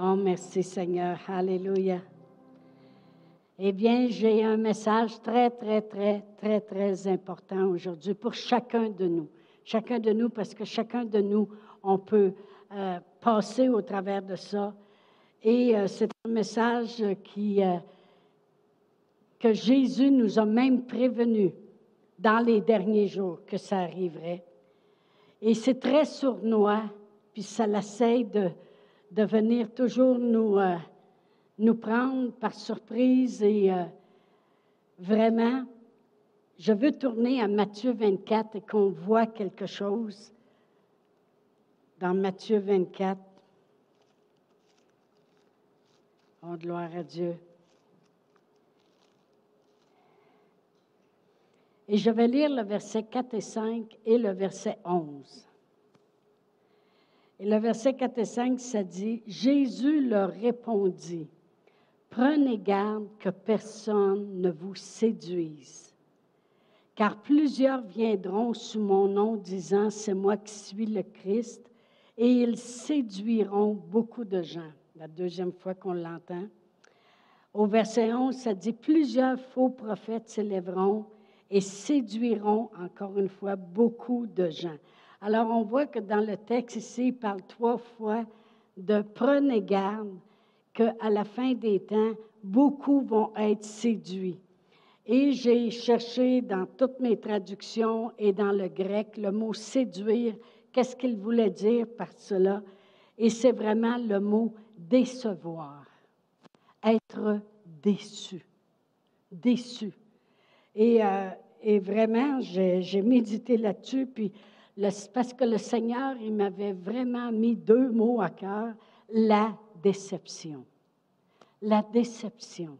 Oh, merci Seigneur. Alléluia. Eh bien, j'ai un message très, très, très, très, très important aujourd'hui pour chacun de nous. Chacun de nous, parce que chacun de nous, on peut euh, passer au travers de ça. Et euh, c'est un message qui, euh, que Jésus nous a même prévenu dans les derniers jours que ça arriverait. Et c'est très sournois, puis ça l'essaie de, de venir toujours nous, euh, nous prendre par surprise. Et euh, vraiment, je veux tourner à Matthieu 24 et qu'on voit quelque chose dans Matthieu 24. Oh, gloire à Dieu. Et je vais lire le verset 4 et 5 et le verset 11. Et le verset 4 et 5, ça dit, Jésus leur répondit, Prenez garde que personne ne vous séduise, car plusieurs viendront sous mon nom disant, C'est moi qui suis le Christ, et ils séduiront beaucoup de gens. La deuxième fois qu'on l'entend. Au verset 11, ça dit, Plusieurs faux prophètes s'élèveront et séduiront, encore une fois, beaucoup de gens. Alors, on voit que dans le texte ici, il parle trois fois de prenez garde qu'à la fin des temps, beaucoup vont être séduits. Et j'ai cherché dans toutes mes traductions et dans le grec le mot séduire, qu'est-ce qu'il voulait dire par cela? Et c'est vraiment le mot décevoir, être déçu, déçu. Et, euh, et vraiment, j'ai médité là-dessus, puis parce que le Seigneur, il m'avait vraiment mis deux mots à cœur, la déception. La déception.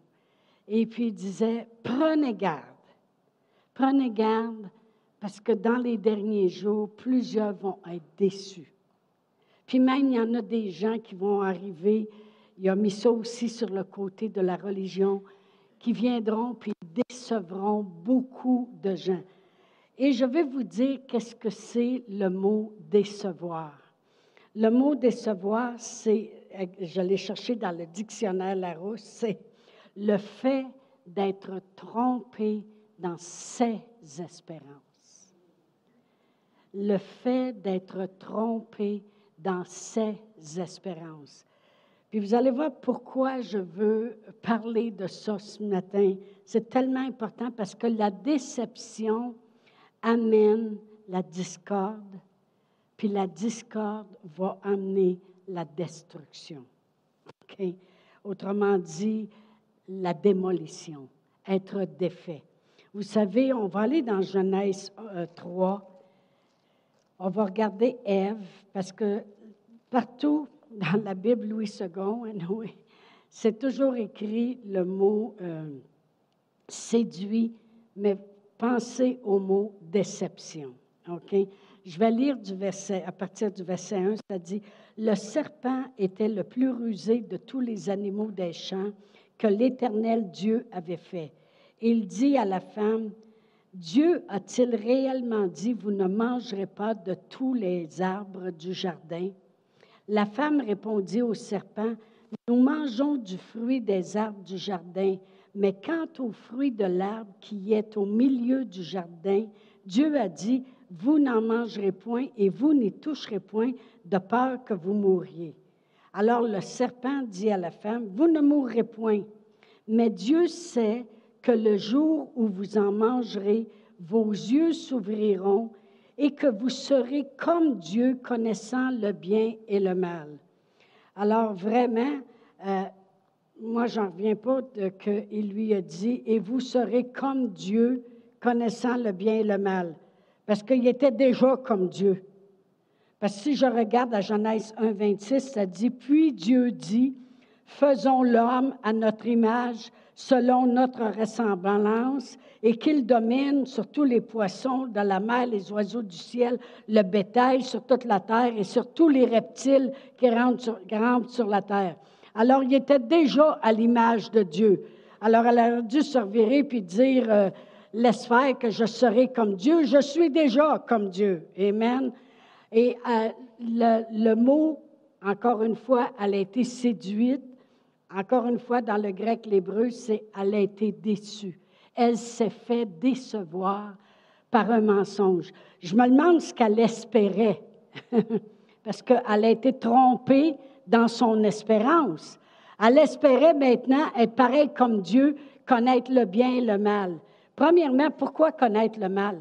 Et puis il disait, prenez garde, prenez garde, parce que dans les derniers jours, plusieurs vont être déçus. Puis même, il y en a des gens qui vont arriver, il a mis ça aussi sur le côté de la religion, qui viendront puis décevront beaucoup de gens. Et je vais vous dire qu'est-ce que c'est le mot décevoir. Le mot décevoir, c'est, je l'ai cherché dans le dictionnaire Larousse, c'est le fait d'être trompé dans ses espérances. Le fait d'être trompé dans ses espérances. Puis vous allez voir pourquoi je veux parler de ça ce matin. C'est tellement important parce que la déception amène la discorde, puis la discorde va amener la destruction. Autrement dit, la démolition, être défait. Vous savez, on va aller dans Genèse 3. Euh, on va regarder Ève, parce que partout dans la Bible Louis II, c'est toujours écrit le mot euh, séduit, mais pensez au mot déception. Je vais lire du verset, à partir du verset 1, ça dit Le serpent était le plus rusé de tous les animaux des champs que l'Éternel Dieu avait fait. Il dit à la femme Dieu a-t-il réellement dit Vous ne mangerez pas de tous les arbres du jardin la femme répondit au serpent, Nous mangeons du fruit des arbres du jardin, mais quant au fruit de l'arbre qui est au milieu du jardin, Dieu a dit, Vous n'en mangerez point et vous n'y toucherez point, de peur que vous mouriez. Alors le serpent dit à la femme, Vous ne mourrez point, mais Dieu sait que le jour où vous en mangerez, vos yeux s'ouvriront et que vous serez comme Dieu, connaissant le bien et le mal. Alors vraiment, euh, moi, j'en reviens pas qu'il lui a dit, et vous serez comme Dieu, connaissant le bien et le mal. Parce qu'il était déjà comme Dieu. Parce que si je regarde à Genèse 1, 26, ça dit, puis Dieu dit, faisons l'homme à notre image, selon notre ressemblance, et qu'il domine sur tous les poissons de la mer, les oiseaux du ciel, le bétail sur toute la terre et sur tous les reptiles qui rampent sur, la terre. Alors, il était déjà à l'image de Dieu. Alors, elle a dû se revirer puis dire, euh, laisse faire que je serai comme Dieu. Je suis déjà comme Dieu. Amen. Et euh, le, le, mot encore une fois, elle a été séduite. Encore une fois, dans le grec, l'hébreu, c'est elle a été déçue. Elle s'est fait décevoir par un mensonge. Je me demande ce qu'elle espérait, parce qu'elle a été trompée dans son espérance. Elle espérait maintenant être pareille comme Dieu, connaître le bien et le mal. Premièrement, pourquoi connaître le mal?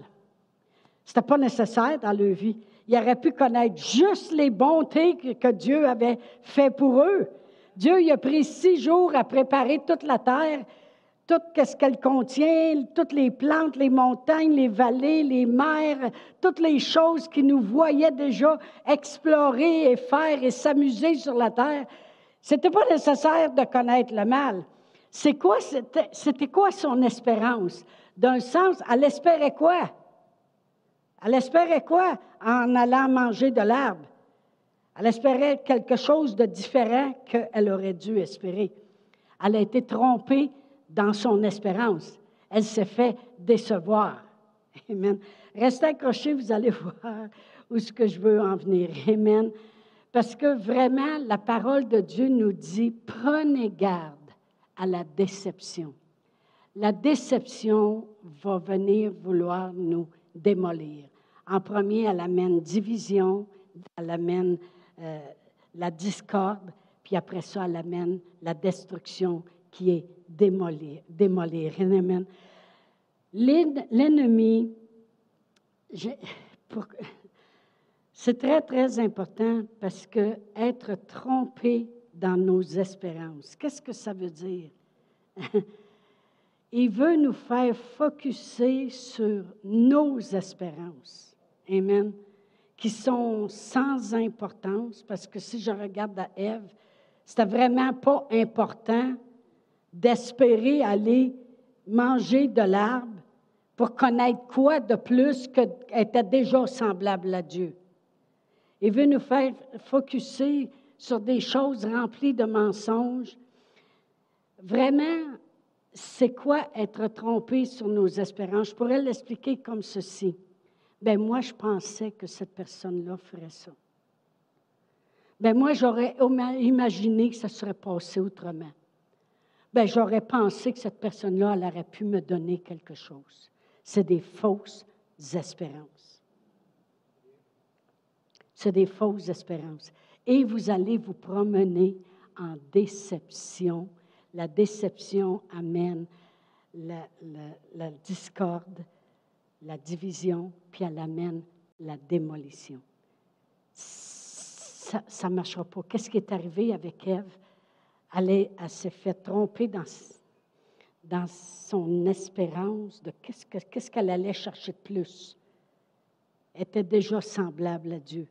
Ce n'était pas nécessaire dans leur vie. Ils auraient pu connaître juste les bontés que Dieu avait fait pour eux. Dieu il a pris six jours à préparer toute la terre, tout ce qu'elle contient, toutes les plantes, les montagnes, les vallées, les mers, toutes les choses qu'il nous voyait déjà explorer et faire et s'amuser sur la terre. C'était pas nécessaire de connaître le mal. C'est quoi, c'était quoi son espérance? D'un sens, elle espérait quoi? Elle espérait quoi en allant manger de l'arbre? Elle espérait quelque chose de différent qu'elle aurait dû espérer. Elle a été trompée dans son espérance. Elle s'est fait décevoir. Amen. Restez accrochés, vous allez voir où ce que je veux en venir. Amen. Parce que vraiment, la parole de Dieu nous dit, prenez garde à la déception. La déception va venir vouloir nous démolir. En premier, elle amène division, elle amène euh, la discorde, puis après ça, elle amène la destruction qui est démolir. démolir. L'ennemi, c'est très, très important parce que être trompé dans nos espérances, qu'est-ce que ça veut dire? Il veut nous faire focuser sur nos espérances. Amen. Qui sont sans importance, parce que si je regarde à Ève, c'était vraiment pas important d'espérer aller manger de l'arbre pour connaître quoi de plus que était déjà semblable à Dieu. Il veut nous faire focuser sur des choses remplies de mensonges. Vraiment, c'est quoi être trompé sur nos espérances? Je pourrais l'expliquer comme ceci. Ben moi, je pensais que cette personne-là ferait ça. Ben moi, j'aurais imaginé que ça serait passé autrement. Ben j'aurais pensé que cette personne-là, elle aurait pu me donner quelque chose. C'est des fausses espérances. C'est des fausses espérances. Et vous allez vous promener en déception. La déception amène la, la discorde, la division, puis elle amène la démolition. Ça ne marchera pas. Qu'est-ce qui est arrivé avec Ève? Elle, s'est fait tromper dans, dans son espérance de qu'est-ce qu'elle allait chercher de plus. Elle était déjà semblable à Dieu.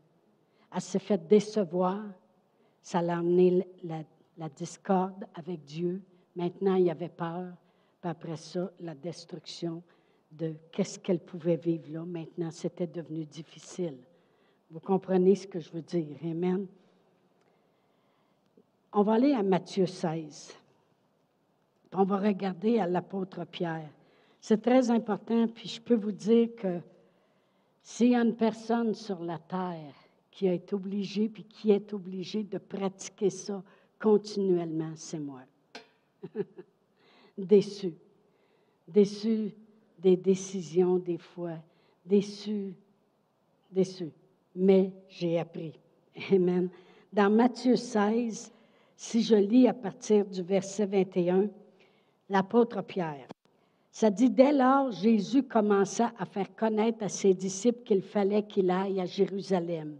Elle s'est fait décevoir. Ça l'a amené la, la discorde avec Dieu. Maintenant, il y avait peur. Puis après ça, la destruction de qu'est-ce qu'elle pouvait vivre là. Maintenant, c'était devenu difficile. Vous comprenez ce que je veux dire. Amen. On va aller à Matthieu 16. On va regarder à l'apôtre Pierre. C'est très important, puis je peux vous dire que s'il y a une personne sur la terre qui a été obligée, puis qui est obligée de pratiquer ça continuellement, c'est moi. déçu. Déçu des décisions des fois. Déçu. Déçu. Mais j'ai appris. Amen. Dans Matthieu 16, si je lis à partir du verset 21, l'apôtre Pierre, ça dit, dès lors, Jésus commença à faire connaître à ses disciples qu'il fallait qu'il aille à Jérusalem,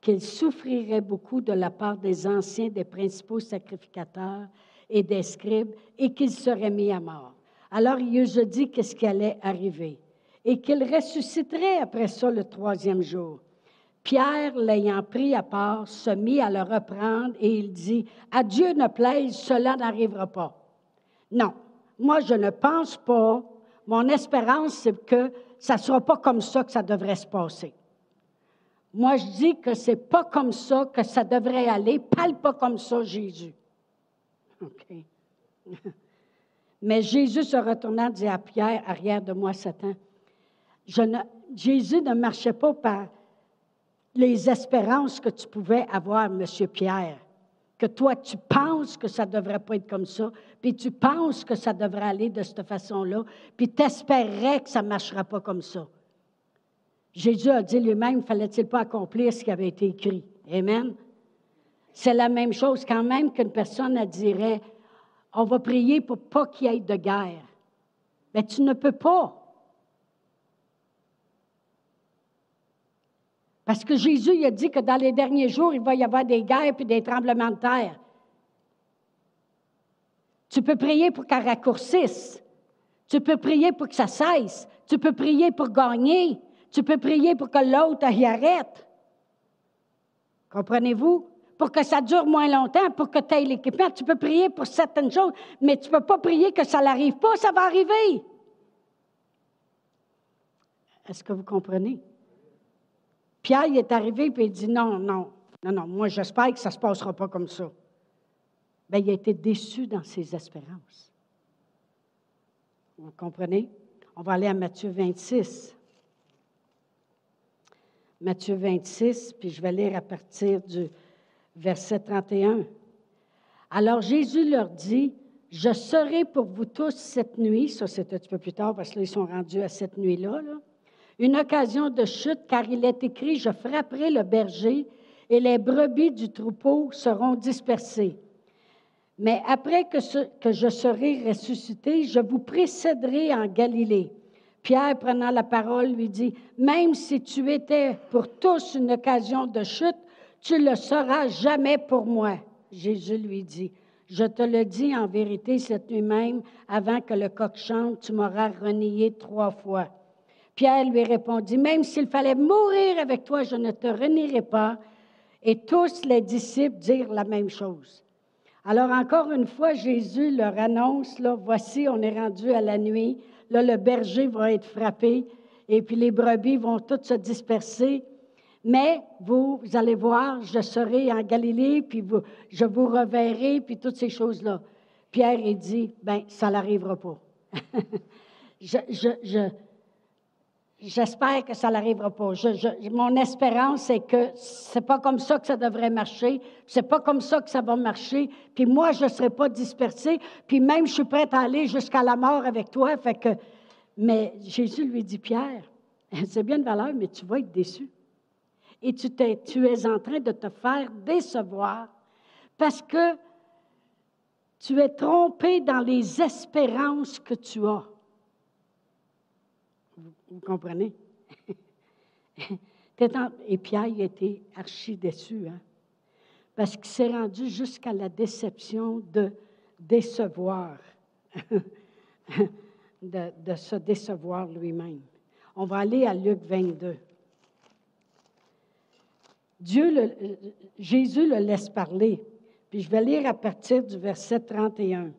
qu'il souffrirait beaucoup de la part des anciens, des principaux sacrificateurs et des scribes, et qu'il serait mis à mort. Alors il a dit qu'est-ce qui allait arriver, et qu'il ressusciterait après ça le troisième jour. Pierre, l'ayant pris à part, se mit à le reprendre et il dit, À Dieu ne plaise, cela n'arrivera pas. Non, moi je ne pense pas, mon espérance c'est que ça ne sera pas comme ça que ça devrait se passer. Moi je dis que c'est pas comme ça que ça devrait aller, parle pas comme ça Jésus. OK. Mais Jésus se retourna dit à Pierre, arrière de moi Satan, je ne, Jésus ne marchait pas par les espérances que tu pouvais avoir, Monsieur Pierre, que toi, tu penses que ça ne devrait pas être comme ça, puis tu penses que ça devrait aller de cette façon-là, puis tu espérerais que ça ne marchera pas comme ça. Jésus a dit lui-même, fallait-il pas accomplir ce qui avait été écrit? Amen. C'est la même chose quand même qu'une personne elle dirait, on va prier pour pas qu'il y ait de guerre. Mais tu ne peux pas. Parce que Jésus a dit que dans les derniers jours, il va y avoir des guerres et des tremblements de terre. Tu peux prier pour qu'elle raccourcisse. Tu peux prier pour que ça cesse. Tu peux prier pour gagner. Tu peux prier pour que l'autre y arrête. Comprenez-vous? Pour que ça dure moins longtemps, pour que tu aies l'équipement. Tu peux prier pour certaines choses, mais tu ne peux pas prier que ça n'arrive pas, ça va arriver. Est-ce que vous comprenez? Pierre il est arrivé et il dit non, non, non, non, moi j'espère que ça ne se passera pas comme ça. Bien, il a été déçu dans ses espérances. Vous comprenez? On va aller à Matthieu 26. Matthieu 26, puis je vais lire à partir du verset 31. Alors Jésus leur dit, je serai pour vous tous cette nuit, ça c'est un petit peu plus tard parce que sont rendus à cette nuit-là, une occasion de chute, car il est écrit, je frapperai le berger et les brebis du troupeau seront dispersées. Mais après que, que je serai ressuscité, je vous précéderai en Galilée. Pierre, prenant la parole, lui dit, Même si tu étais pour tous une occasion de chute, tu le seras jamais pour moi. Jésus lui dit, Je te le dis en vérité cette nuit même, avant que le coq chante, tu m'auras renié trois fois. Pierre lui répondit, Même s'il fallait mourir avec toi, je ne te renierai pas. Et tous les disciples dirent la même chose. Alors encore une fois, Jésus leur annonce, là, voici, on est rendu à la nuit, Là, le berger va être frappé et puis les brebis vont toutes se disperser. Mais vous, allez voir, je serai en Galilée, puis je vous reverrai, puis toutes ces choses-là. Pierre, il dit, ben ça n'arrivera pas. je, je, j'espère que ça n'arrivera pas. mon espérance, c'est que c'est pas comme ça que ça devrait marcher. C'est pas comme ça que ça va marcher. Puis moi, je ne serai pas dispersé. Puis même, je suis prête à aller jusqu'à la mort avec toi. Fait que, mais Jésus lui dit, Pierre, c'est bien de valeur, mais tu vas être déçu. Et tu, tu es en train de te faire décevoir parce que tu es trompé dans les espérances que tu as. Vous, comprenez? Et Pierre il était archi déçu, hein? parce qu'il s'est rendu jusqu'à la déception de décevoir, de, se décevoir lui-même. On va aller à Luc 22. Dieu Jésus le laisse parler, puis je vais lire à partir du verset 31.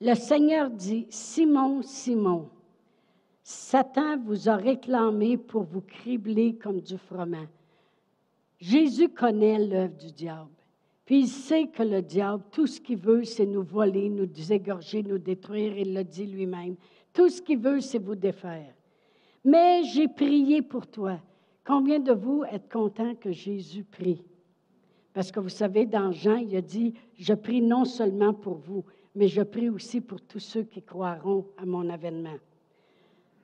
Le Seigneur dit, Simon, Simon, Satan vous a réclamé pour vous cribler comme du froment. Jésus connaît l'œuvre du diable. Puis il sait que le diable, tout ce qu'il veut, c'est nous voler, nous égorger, nous détruire. Il le dit lui-même. Tout ce qu'il veut, c'est vous défaire. Mais j'ai prié pour toi. Combien de vous êtes contents que Jésus prie? Parce que vous savez, dans Jean, il a dit, je prie non seulement pour vous, mais je prie aussi pour tous ceux qui croiront à mon avènement.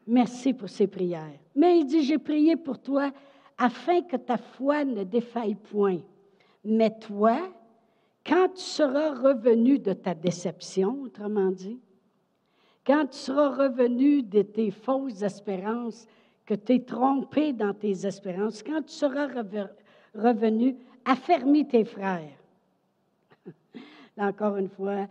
Merci pour ces prières. Mais il dit, j'ai prié pour toi afin que ta foi ne défaille point. Mais toi, quand tu seras revenu de ta déception, autrement dit, quand tu seras revenu de tes fausses espérances, que tu es trompé dans tes espérances, quand tu seras revenu, affermis tes frères. Là, encore une fois,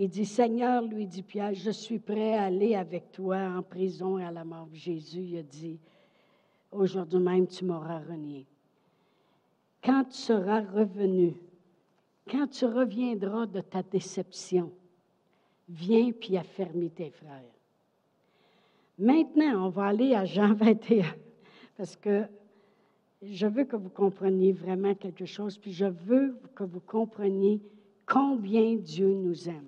il dit, Seigneur, lui dit Pierre, je suis prêt à aller avec toi en prison et à la mort. Jésus il a dit, aujourd'hui même tu m'auras renié. Quand tu seras revenu, quand tu reviendras de ta déception, viens puis affermis tes frères. Maintenant, on va aller à Jean 21, parce que je veux que vous compreniez vraiment quelque chose, puis je veux que vous compreniez combien Dieu nous aime.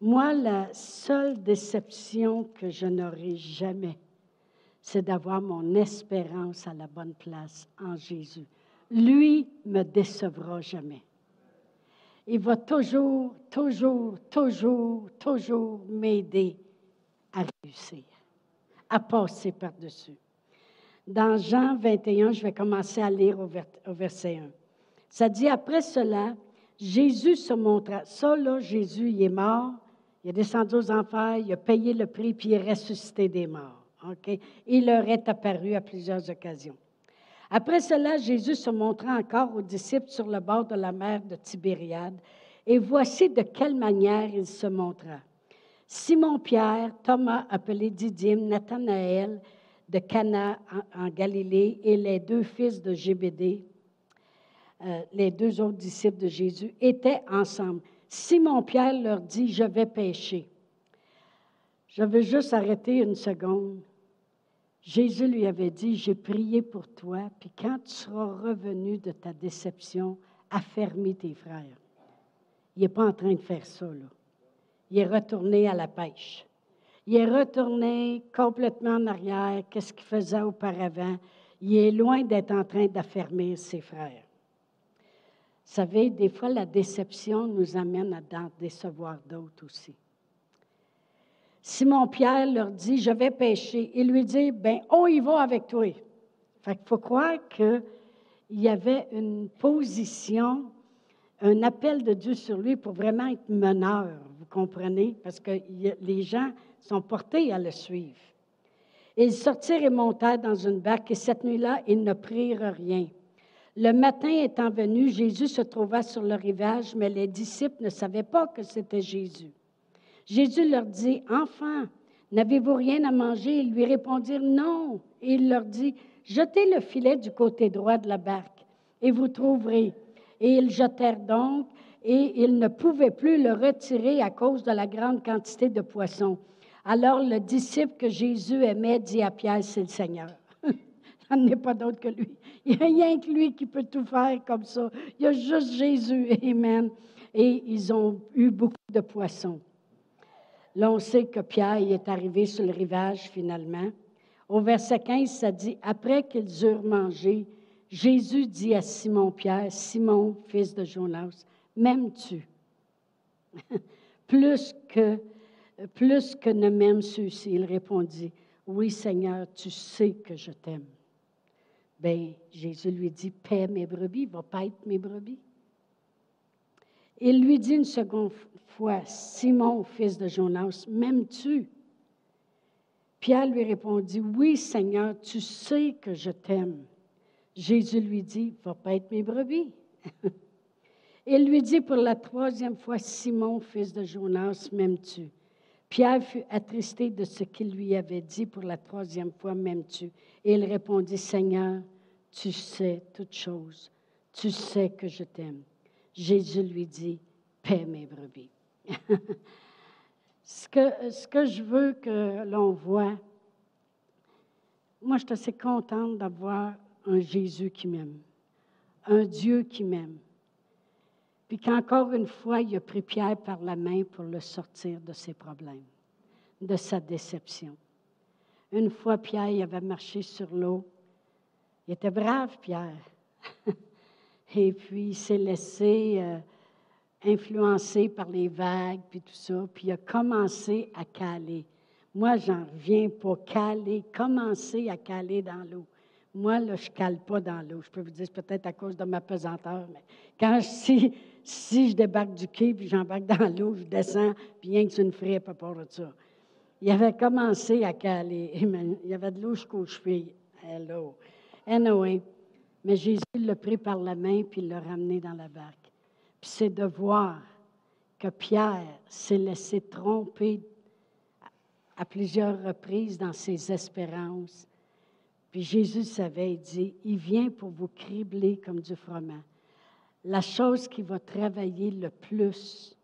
Moi, la seule déception que je n'aurai jamais, c'est d'avoir mon espérance à la bonne place en Jésus. Lui me décevra jamais. Il va toujours, toujours, toujours, toujours m'aider à réussir, à passer par-dessus. Dans Jean 21, je vais commencer à lire au, verset 1. Ça dit, après cela, Jésus se montra. Ça, là, Jésus, il est mort, il est descendu aux enfers, il a payé le prix, puis il est ressuscité des morts. Il leur est apparu à plusieurs occasions. Après cela, Jésus se montra encore aux disciples sur le bord de la mer de Tibériade, et voici de quelle manière il se montra. Simon-Pierre, Thomas appelé Didyme, Nathanaël de Cana en, Galilée et les deux fils de Gébédée, euh, les deux autres disciples de Jésus, étaient ensemble. Simon-Pierre leur dit, je vais pêcher. Je veux juste arrêter une seconde. Jésus lui avait dit, j'ai prié pour toi, puis quand tu seras revenu de ta déception, affermis tes frères. Il n'est pas en train de faire ça, là il est retourné à la pêche. Il est retourné complètement en arrière, qu'est-ce qu'il faisait auparavant? Il est loin d'être en train d'affermir ses frères. Vous savez, des fois, la déception nous amène à décevoir d'autres aussi. Simon-Pierre leur dit, je vais pêcher. Il lui dit, ben, on y va avec toi. Fait qu'il faut croire qu'il y avait une position, un appel de Dieu sur lui pour vraiment être meneur comprenez? Parce que les gens sont portés à le suivre. Ils sortirent et montèrent dans une barque, et cette nuit-là, ils ne prirent rien. Le matin étant venu, Jésus se trouva sur le rivage, mais les disciples ne savaient pas que c'était Jésus. Jésus leur dit, Enfants, n'avez-vous rien à manger? Ils lui répondirent, Non. Et il leur dit, Jetez le filet du côté droit de la barque, et vous trouverez. Et ils jetèrent donc, et ils ne pouvaient plus le retirer à cause de la grande quantité de poissons. Alors le disciple que Jésus aimait dit à Pierre, c'est le Seigneur. Il n'y a pas d'autre que lui. Il n'y a rien que lui qui peut tout faire comme ça. Il y a juste Jésus. Amen. Et ils ont eu beaucoup de poissons. Là, on sait que Pierre est arrivé sur le rivage finalement. Au verset 15, ça dit Après qu'ils eurent mangé, Jésus dit à Simon-Pierre, Simon, fils de Jonas, M'aimes-tu? plus, que, plus ne m'aime ceux-ci. Il répondit, Oui Seigneur, tu sais que je t'aime. Bien, Jésus lui dit, paie mes brebis, va être mes brebis. Il lui dit une seconde fois, Simon, fils de Jonas, m'aimes-tu? Pierre lui répondit, Oui Seigneur, tu sais que je t'aime. Jésus lui dit, va être mes brebis. Il lui dit pour la troisième fois, Simon, fils de Jonas, m'aimes-tu? Pierre fut attristé de ce qu'il lui avait dit pour la troisième fois, m'aimes-tu? Et il répondit, Seigneur, tu sais toutes choses, tu sais que je t'aime. Jésus lui dit, paie mes brebis. ce, que, ce que je veux que l'on voit, moi je suis assez contente d'avoir un Jésus qui m'aime, un Dieu qui m'aime puis qu'encore une fois, il a pris Pierre par la main pour le sortir de ses problèmes, de sa déception. Une fois, Pierre avait marché sur l'eau. Il était brave, Pierre. Et puis, il s'est laissé euh, influencer par les vagues, puis tout ça. Puis, il a commencé à caler. Moi, j'en reviens pas. Caler, commencer à caler dans l'eau. Moi, là, je ne cale pas dans l'eau. Je peux vous dire, peut-être à cause de ma pesanteur, mais quand si, si je débarque du quai puis j'embarque dans l'eau, je descends, puis rien que c'est une frippe à part de ça. Il avait commencé à caler. Il y avait de l'eau jusqu'aux chevilles. Hello. Anyway, mais Jésus l'a pris par la main puis l'a ramené dans la barque. Puis c'est de voir que Pierre s'est laissé tromper à plusieurs reprises dans ses espérances. Puis Jésus savait, il dit, il vient pour vous cribler comme du froment la chose qui va travailler le plus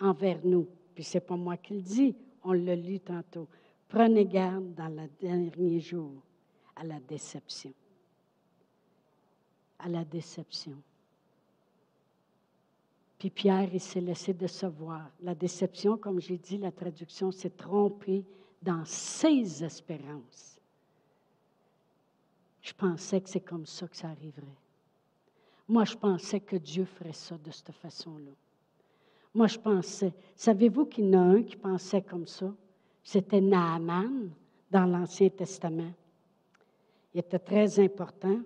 envers nous, puis ce n'est pas moi qui le dis, on l'a lu tantôt, prenez garde dans le dernier jour à la déception. À la déception. Puis Pierre, il s'est laissé décevoir. La déception, comme j'ai dit, la traduction, c'est tromper dans ses espérances. Je pensais que c'est comme ça que ça arriverait. Moi, je pensais que Dieu ferait ça de cette façon-là. Moi, je pensais. Savez-vous qu'il y en a un qui pensait comme ça? C'était Naaman dans l'Ancien Testament. Il était très important.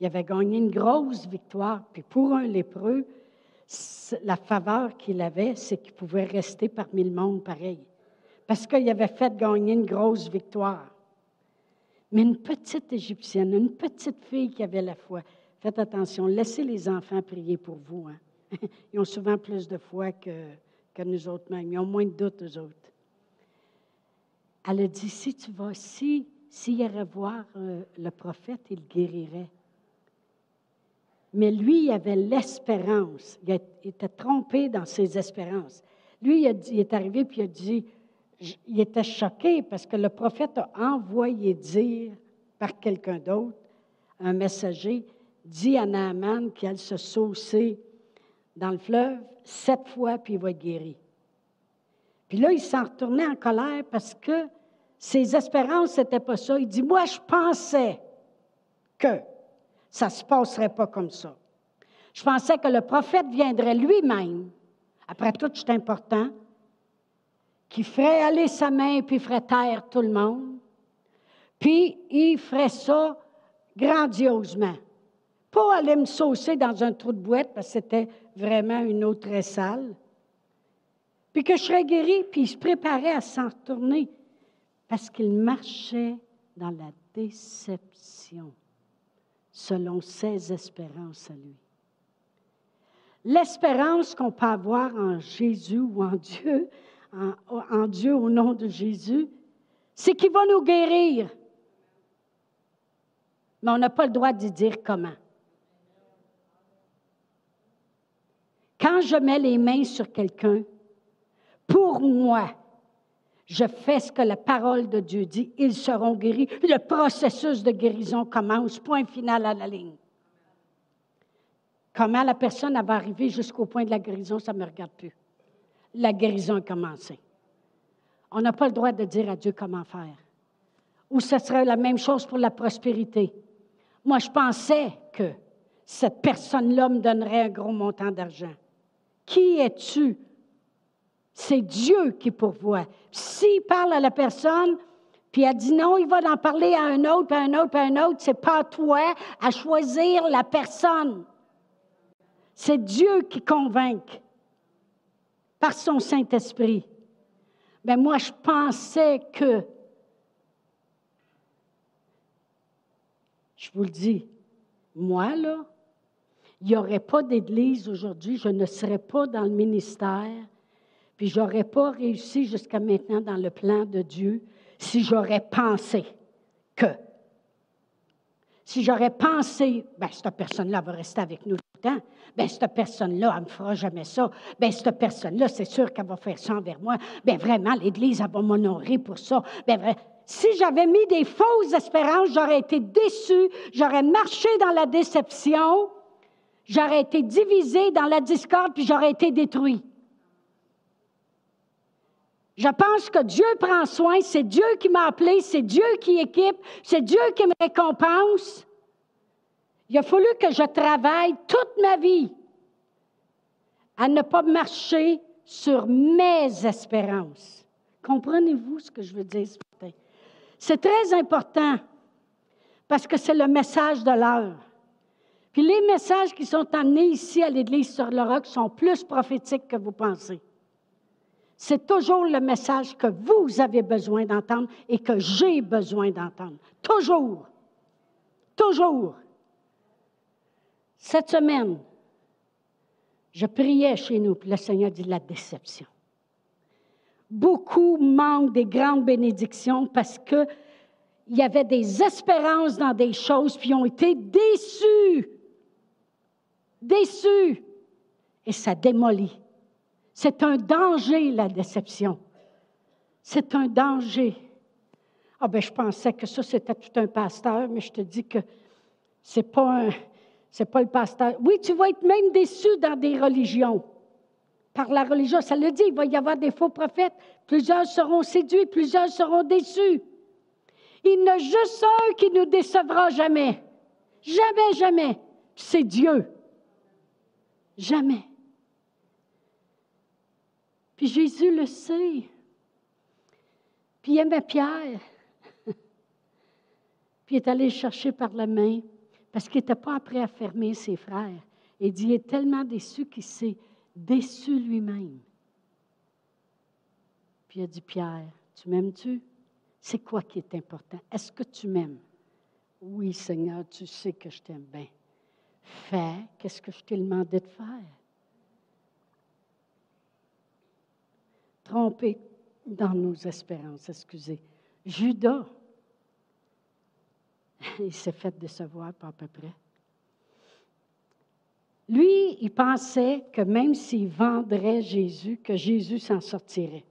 Il avait gagné une grosse victoire. Puis pour un lépreux, la faveur qu'il avait, c'est qu'il pouvait rester parmi le monde pareil. Parce qu'il avait fait gagner une grosse victoire. Mais une petite Égyptienne, une petite fille qui avait la foi, faites attention, laissez les enfants prier pour vous. Hein. Ils ont souvent plus de foi que, que nous autres mêmes. Ils ont moins de doutes, eux autres. Elle a dit, si tu vas, si, s'il irait voir euh, le prophète, il guérirait. Mais lui, il avait l'espérance. Il, était trompé dans ses espérances. Lui, il, est arrivé puis il a dit, il était choqué parce que le prophète a envoyé dire par quelqu'un d'autre, un messager, dit à Naaman allait se saucer dans le fleuve sept fois puis il va être guéri. Puis là, il s'en retournait en colère parce que ses espérances, n'étaient pas ça. Il dit, moi, je pensais que ça ne se passerait pas comme ça. Je pensais que le prophète viendrait lui-même, après tout, c'est important, qui ferait aller sa main puis ferait taire tout le monde, puis il ferait ça grandiosement. Pas aller me saucer dans un trou de boîte, parce que c'était vraiment une eau très sale. Puis que je serais guéri, puis il se préparait à s'en retourner, parce qu'il marchait dans la déception selon ses espérances à lui. L'espérance qu'on peut avoir en Jésus ou en Dieu, en, Dieu au nom de Jésus, c'est qu'il va nous guérir. Mais on n'a pas le droit de dire comment. Quand je mets les mains sur quelqu'un, pour moi, je fais ce que la parole de Dieu dit, ils seront guéris. Le processus de guérison commence, point final à la ligne. Comment la personne va arriver jusqu'au point de la guérison, ça ne me regarde plus. La guérison a commencé. On n'a pas le droit de dire à Dieu comment faire. Ou ce serait la même chose pour la prospérité. Moi, je pensais que cette personne-là me donnerait un gros montant d'argent. Qui es-tu? C'est Dieu qui pourvoit. S'il parle à la personne, puis elle dit non, il va en parler à un autre, à un autre, à un autre, c'est pas toi à choisir la personne. C'est Dieu qui convainc par son Saint-Esprit. Mais moi, je pensais que, je vous le dis, moi, là, il n'y aurait pas d'église aujourd'hui, je ne serais pas dans le ministère puis je n'aurais pas réussi jusqu'à maintenant dans le plan de Dieu si j'aurais pensé que. Si j'aurais pensé, ben cette personne-là va rester avec nous temps. Ben cette personne-là, elle ne me fera jamais ça. Ben cette personne-là, c'est sûr qu'elle va faire ça envers moi. Ben vraiment, l'Église, elle va m'honorer pour ça. Ben si j'avais mis des fausses espérances, j'aurais été déçu, j'aurais marché dans la déception, j'aurais été divisé dans la discorde, puis j'aurais été détruit. Je pense que Dieu prend soin, c'est Dieu qui m'a appelé, c'est Dieu qui équipe, c'est Dieu qui me récompense. Il a fallu que je travaille toute ma vie à ne pas marcher sur mes espérances. Comprenez-vous ce que je veux dire ce matin? C'est très important parce que c'est le message de l'heure. Puis les messages qui sont amenés ici à l'Église sur le roc sont plus prophétiques que vous pensez. C'est toujours le message que vous avez besoin d'entendre et que j'ai besoin d'entendre. Toujours. Toujours. Cette semaine, je priais chez nous, puis le Seigneur dit la déception. Beaucoup manquent des grandes bénédictions parce qu'il y avait des espérances dans des choses, puis ont été déçus. Déçus. Et ça démolit. C'est un danger, la déception. C'est un danger. Ah ben, je pensais que ça, c'était tout un pasteur, mais je te dis que c'est pas c'est pas le pasteur. Oui, tu vas être même déçu dans des religions. Par la religion, ça le dit, il va y avoir des faux prophètes. Plusieurs seront séduits, plusieurs seront déçus. Il y en a juste un qui nous décevra jamais. Jamais, jamais. C'est Dieu. Jamais. Puis Jésus le sait. Puis il aimait Pierre. Puis il est allé chercher par la main parce qu'il n'était pas prêt à fermer ses frères. Et dit, il est tellement déçu qu'il s'est déçu lui-même. Puis il a dit, Pierre, tu m'aimes-tu? C'est quoi qui est important? Est-ce que tu m'aimes? Oui, Seigneur, tu sais que je t'aime bien. Fais, qu'est-ce que je t'ai demandé de faire? Trompé dans nos espérances, excusez. Judas, il s'est fait décevoir pas à peu près. Lui, il pensait que même s'il vendrait Jésus, que Jésus s'en sortirait.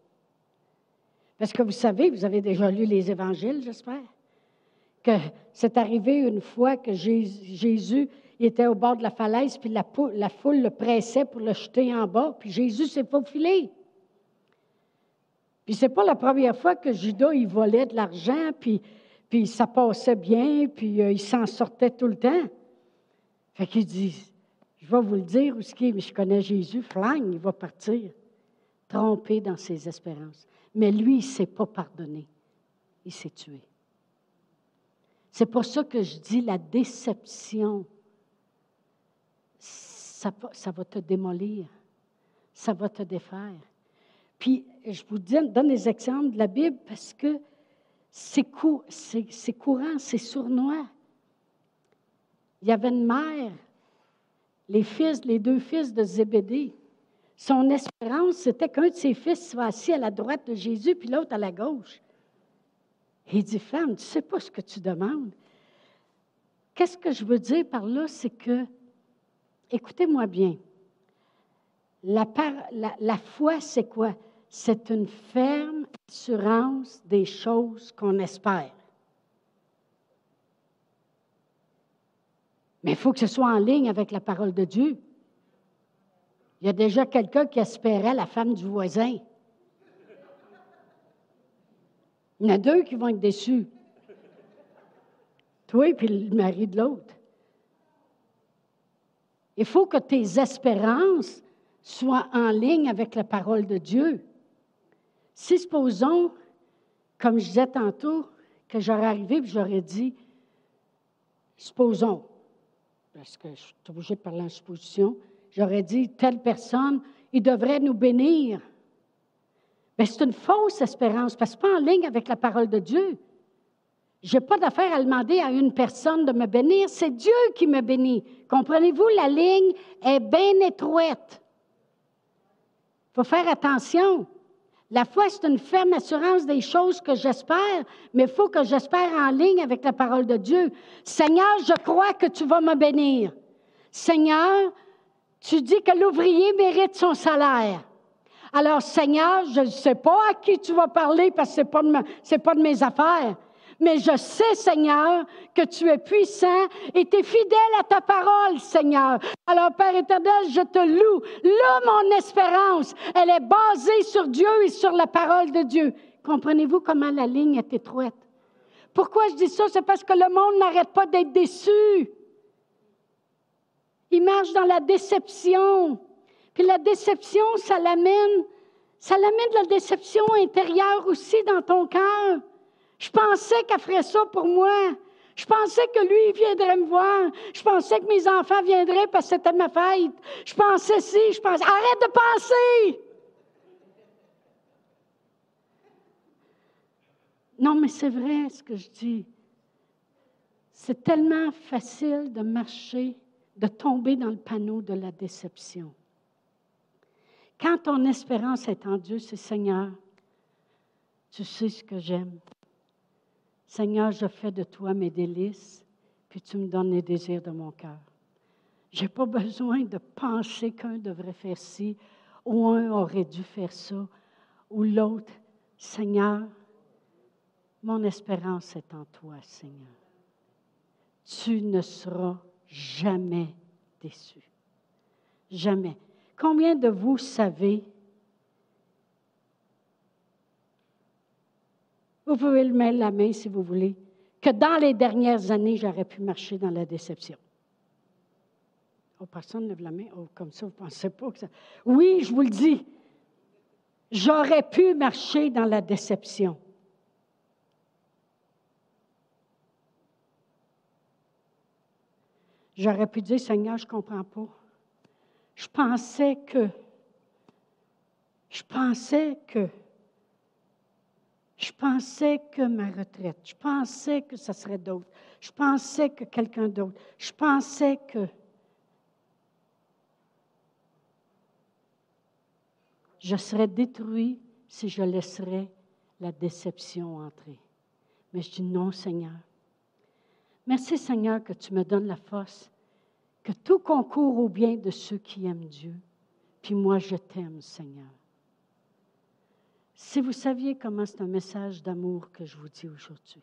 Parce que vous savez, vous avez déjà lu les évangiles, j'espère, que c'est arrivé une fois que Jésus était au bord de la falaise, puis la, foule le pressait pour le jeter en bas, puis Jésus s'est faufilé. Puis c'est pas la première fois que Judas, il volait de l'argent, puis, puis ça passait bien, puis euh, il s'en sortait tout le temps. Fait qu'il dit, je vais vous le dire où ce qui est, mais je connais Jésus, flang, il va partir, trompé dans ses espérances. Mais lui, il ne s'est pas pardonné. Il s'est tué. C'est pour ça que je dis la déception, ça, ça va te démolir, ça va te défaire. Puis, je vous donne des exemples de la Bible parce que c'est courant, c'est sournois. Il y avait une mère, les fils, les deux fils de Zébédée. Son espérance, c'était qu'un de ses fils soit assis à la droite de Jésus, puis l'autre à la gauche. il dit, femme, tu ne sais pas ce que tu demandes. Qu'est-ce que je veux dire par là? C'est que, écoutez-moi bien, la, la foi, c'est quoi? C'est une ferme assurance des choses qu'on espère. Mais il faut que ce soit en ligne avec la parole de Dieu. Il y a déjà quelqu'un qui espérait la femme du voisin. Il y en a deux qui vont être déçus. Toi et puis le mari de l'autre. Il faut que tes espérances soient en ligne avec la parole de Dieu. Si, supposons, comme je disais tantôt, que j'aurais arrivé et j'aurais dit, supposons, parce que je suis obligée de parler en supposition, j'aurais dit, telle personne, il devrait nous bénir. Mais c'est une fausse espérance, parce que ce n'est pas en ligne avec la parole de Dieu. Je n'ai pas d'affaire à demander à une personne de me bénir, c'est Dieu qui me bénit. Comprenez-vous, la ligne est bien étroite. Il faut faire attention. La foi, c'est une ferme assurance des choses que j'espère, mais il faut que j'espère en ligne avec la parole de Dieu. Seigneur, je crois que tu vas me bénir. Seigneur, tu dis que l'ouvrier mérite son salaire. Alors, Seigneur, je ne sais pas à qui tu vas parler parce que ce n'est pas, pas de mes affaires mais je sais, Seigneur, que tu es puissant et tu es fidèle à ta parole, Seigneur. Alors, Père éternel, je te loue. Là, mon espérance, elle est basée sur Dieu et sur la parole de Dieu. Comprenez-vous comment la ligne est étroite? Pourquoi je dis ça? C'est parce que le monde n'arrête pas d'être déçu. Il marche dans la déception. Puis la déception, ça l'amène, ça l'amène de la déception intérieure aussi dans ton cœur. Je pensais qu'elle ferait ça pour moi. Je pensais que lui, viendrait me voir. Je pensais que mes enfants viendraient parce que c'était ma fête. Je pensais si, je pensais. Arrête de penser! Non, mais c'est vrai ce que je dis. C'est tellement facile de marcher, de tomber dans le panneau de la déception. Quand ton espérance est en Dieu, c'est Seigneur, tu sais ce que j'aime. Seigneur, je fais de toi mes délices, puis tu me donnes les désirs de mon cœur. Je n'ai pas besoin de penser qu'un devrait faire ci, ou un aurait dû faire ça, ou l'autre. Seigneur, mon espérance est en toi, Seigneur. Tu ne seras jamais déçu. Jamais. Combien de vous savez Vous pouvez le mettre la main si vous voulez. Que dans les dernières années, j'aurais pu marcher dans la déception. Oh, personne ne lève la main. Oh, comme ça, vous ne pensez pas que ça. Oui, je vous le dis. J'aurais pu marcher dans la déception. J'aurais pu dire, Seigneur, je ne comprends pas. Je pensais que, je pensais que, je pensais que ma retraite, je pensais que ce serait d'autres, je pensais que quelqu'un d'autre, je pensais que. Je serais détruit si je laisserais la déception entrer. Mais je dis non, Seigneur. Merci, Seigneur, que tu me donnes la force, que tout concourt au bien de ceux qui aiment Dieu. Puis moi, je t'aime, Seigneur. Si vous saviez comment c'est un message d'amour que je vous dis aujourd'hui.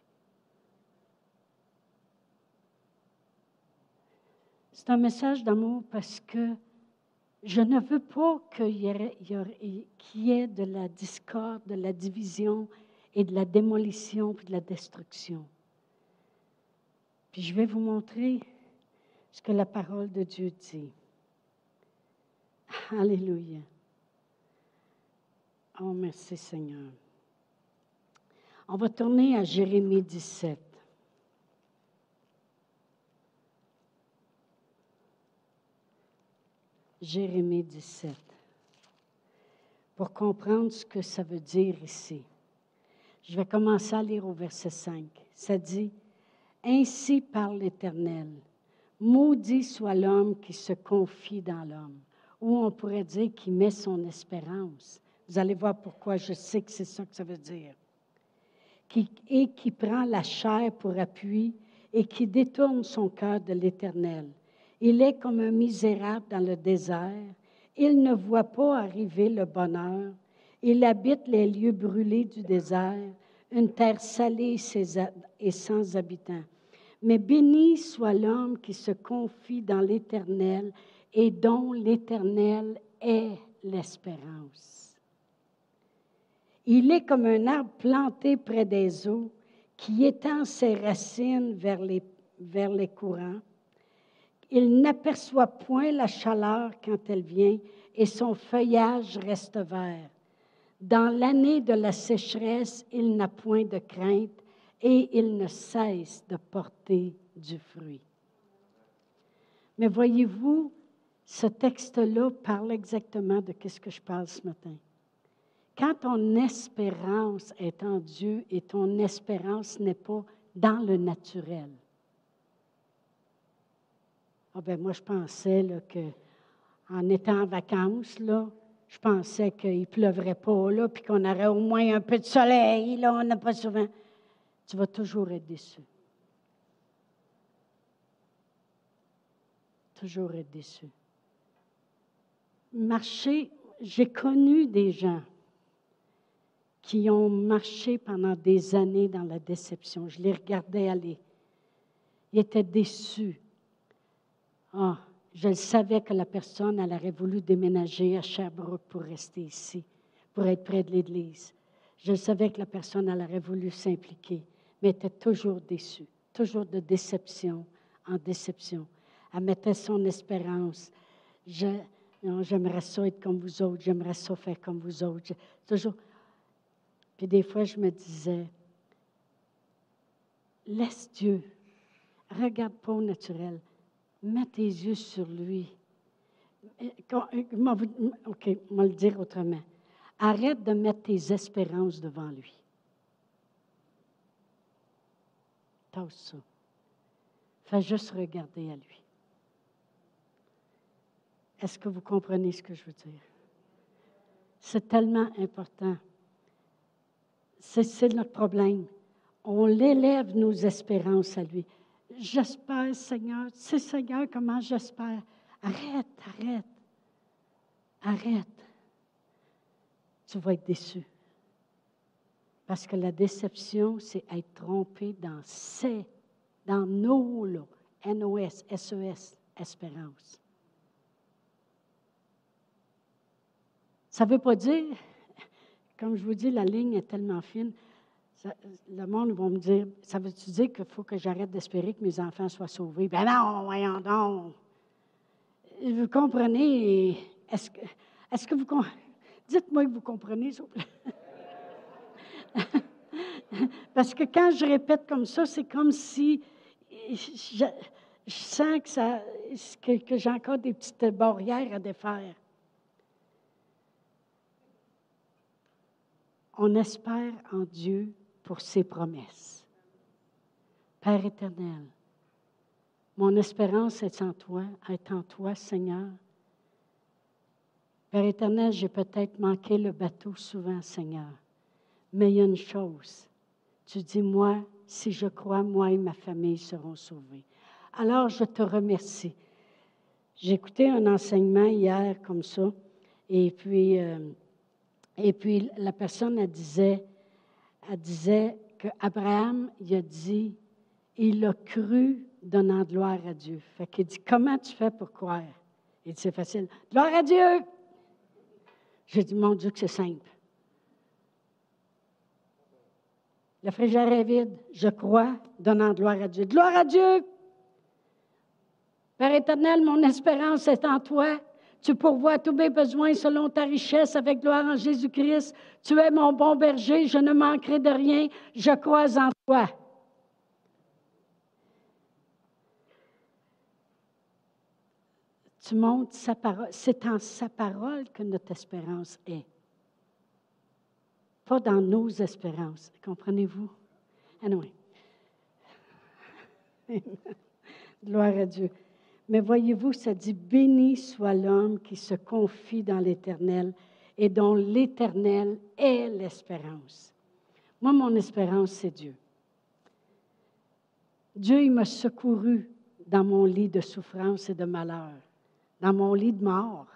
C'est un message d'amour parce que je ne veux pas qu'il y, ait de la discorde, de la division et de la démolition puis de la destruction. Puis je vais vous montrer ce que la parole de Dieu dit. Alléluia. Oh, merci Seigneur. On va tourner à Jérémie 17. Jérémie 17, pour comprendre ce que ça veut dire ici. Je vais commencer à lire au verset 5. Ça dit, Ainsi parle l'Éternel, maudit soit l'homme qui se confie dans l'homme, ou on pourrait dire qui met son espérance. Vous allez voir pourquoi je sais que c'est ça que ça veut dire. Qui, et qui prend la chair pour appui et qui détourne son cœur de l'Éternel il est comme un misérable dans le désert. Il ne voit pas arriver le bonheur. Il habite les lieux brûlés du désert, une terre salée et sans habitants. Mais béni soit l'homme qui se confie dans l'Éternel et dont l'Éternel est l'espérance. Il est comme un arbre planté près des eaux qui étend ses racines vers les, vers les courants il n'aperçoit point la chaleur quand elle vient et son feuillage reste vert. Dans l'année de la sécheresse, il n'a point de crainte et il ne cesse de porter du fruit. Mais voyez-vous, ce texte-là parle exactement de ce que je parle ce matin. Quand ton espérance est en Dieu et ton espérance n'est pas dans le naturel, ah ben moi, je pensais là, que en étant en vacances, là, je pensais qu'il ne pleuvrait pas, là, puis qu'on aurait au moins un peu de soleil. Là, on n'a pas souvent. Tu vas toujours être déçu. Toujours être déçu. Marcher, j'ai connu des gens qui ont marché pendant des années dans la déception. Je les regardais aller. Ils étaient déçus. Ah, je savais que la personne, elle aurait voulu déménager à Sherbrooke pour rester ici, pour être près de l'Église. Je savais que la personne, elle aurait voulu s'impliquer, mais était toujours déçue, toujours de déception en déception. Elle mettait son espérance. J'aimerais ça être comme vous autres, j'aimerais ça faire comme vous autres. toujours. Puis des fois, je me disais, laisse Dieu, regarde pas au naturel, Mets tes yeux sur lui. OK, on va le dire autrement. Arrête de mettre tes espérances devant lui. Tasse ça. Fais juste regarder à lui. Est-ce que vous comprenez ce que je veux dire? C'est tellement important. C'est notre problème. On l'élève nos espérances à lui. J'espère, Seigneur. Sais, Seigneur, comment j'espère. Arrête, arrête. Arrête. Tu vas être déçu. Parce que la déception, c'est être trompé dans ses, dans nos, là, NOS, SES, espérance. Ça ne veut pas dire, comme je vous dis, la ligne est tellement fine, le monde va me dire, ça veut-tu dire qu'il faut que j'arrête d'espérer que mes enfants soient sauvés? Ben non, voyons donc. Vous comprenez? Est-ce que, est que vous Dites-moi que vous comprenez, s'il vous plaît. Parce que quand je répète comme ça, c'est comme si je, sens que, que j'ai encore des petites barrières à défaire. On espère en Dieu pour ses promesses. Père éternel, mon espérance est en toi, est en toi, Seigneur. Père éternel, j'ai peut-être manqué le bateau souvent, Seigneur. Mais il y a une chose. Tu dis, moi, si je crois, moi et ma famille seront sauvés. Alors, je te remercie. Écouté un enseignement hier comme ça, et puis, euh, et puis la personne, elle disait, elle disait qu'Abraham, il a dit, il a cru donnant gloire à Dieu. Fait qu'il dit, comment tu fais pour croire? Il dit, c'est facile. Gloire à Dieu! J'ai dit, mon Dieu, que c'est simple. Le frigère est vide. Je crois, donnant gloire à Dieu. Gloire à Dieu! Père éternel, mon espérance est en toi. Tu pourvois tous mes besoins selon ta richesse avec gloire en Jésus-Christ. Tu es mon bon berger, je ne manquerai de rien. Je crois en toi. Tu montres sa parole. C'est en sa parole que notre espérance est. Pas dans nos espérances. Comprenez-vous? Anyway. Gloire à Dieu. Mais voyez-vous, ça dit, béni soit l'homme qui se confie dans l'Éternel et dont l'Éternel est l'espérance. Moi, mon espérance, c'est Dieu. Dieu, il m'a secouru dans mon lit de souffrance et de malheur, dans mon lit de mort.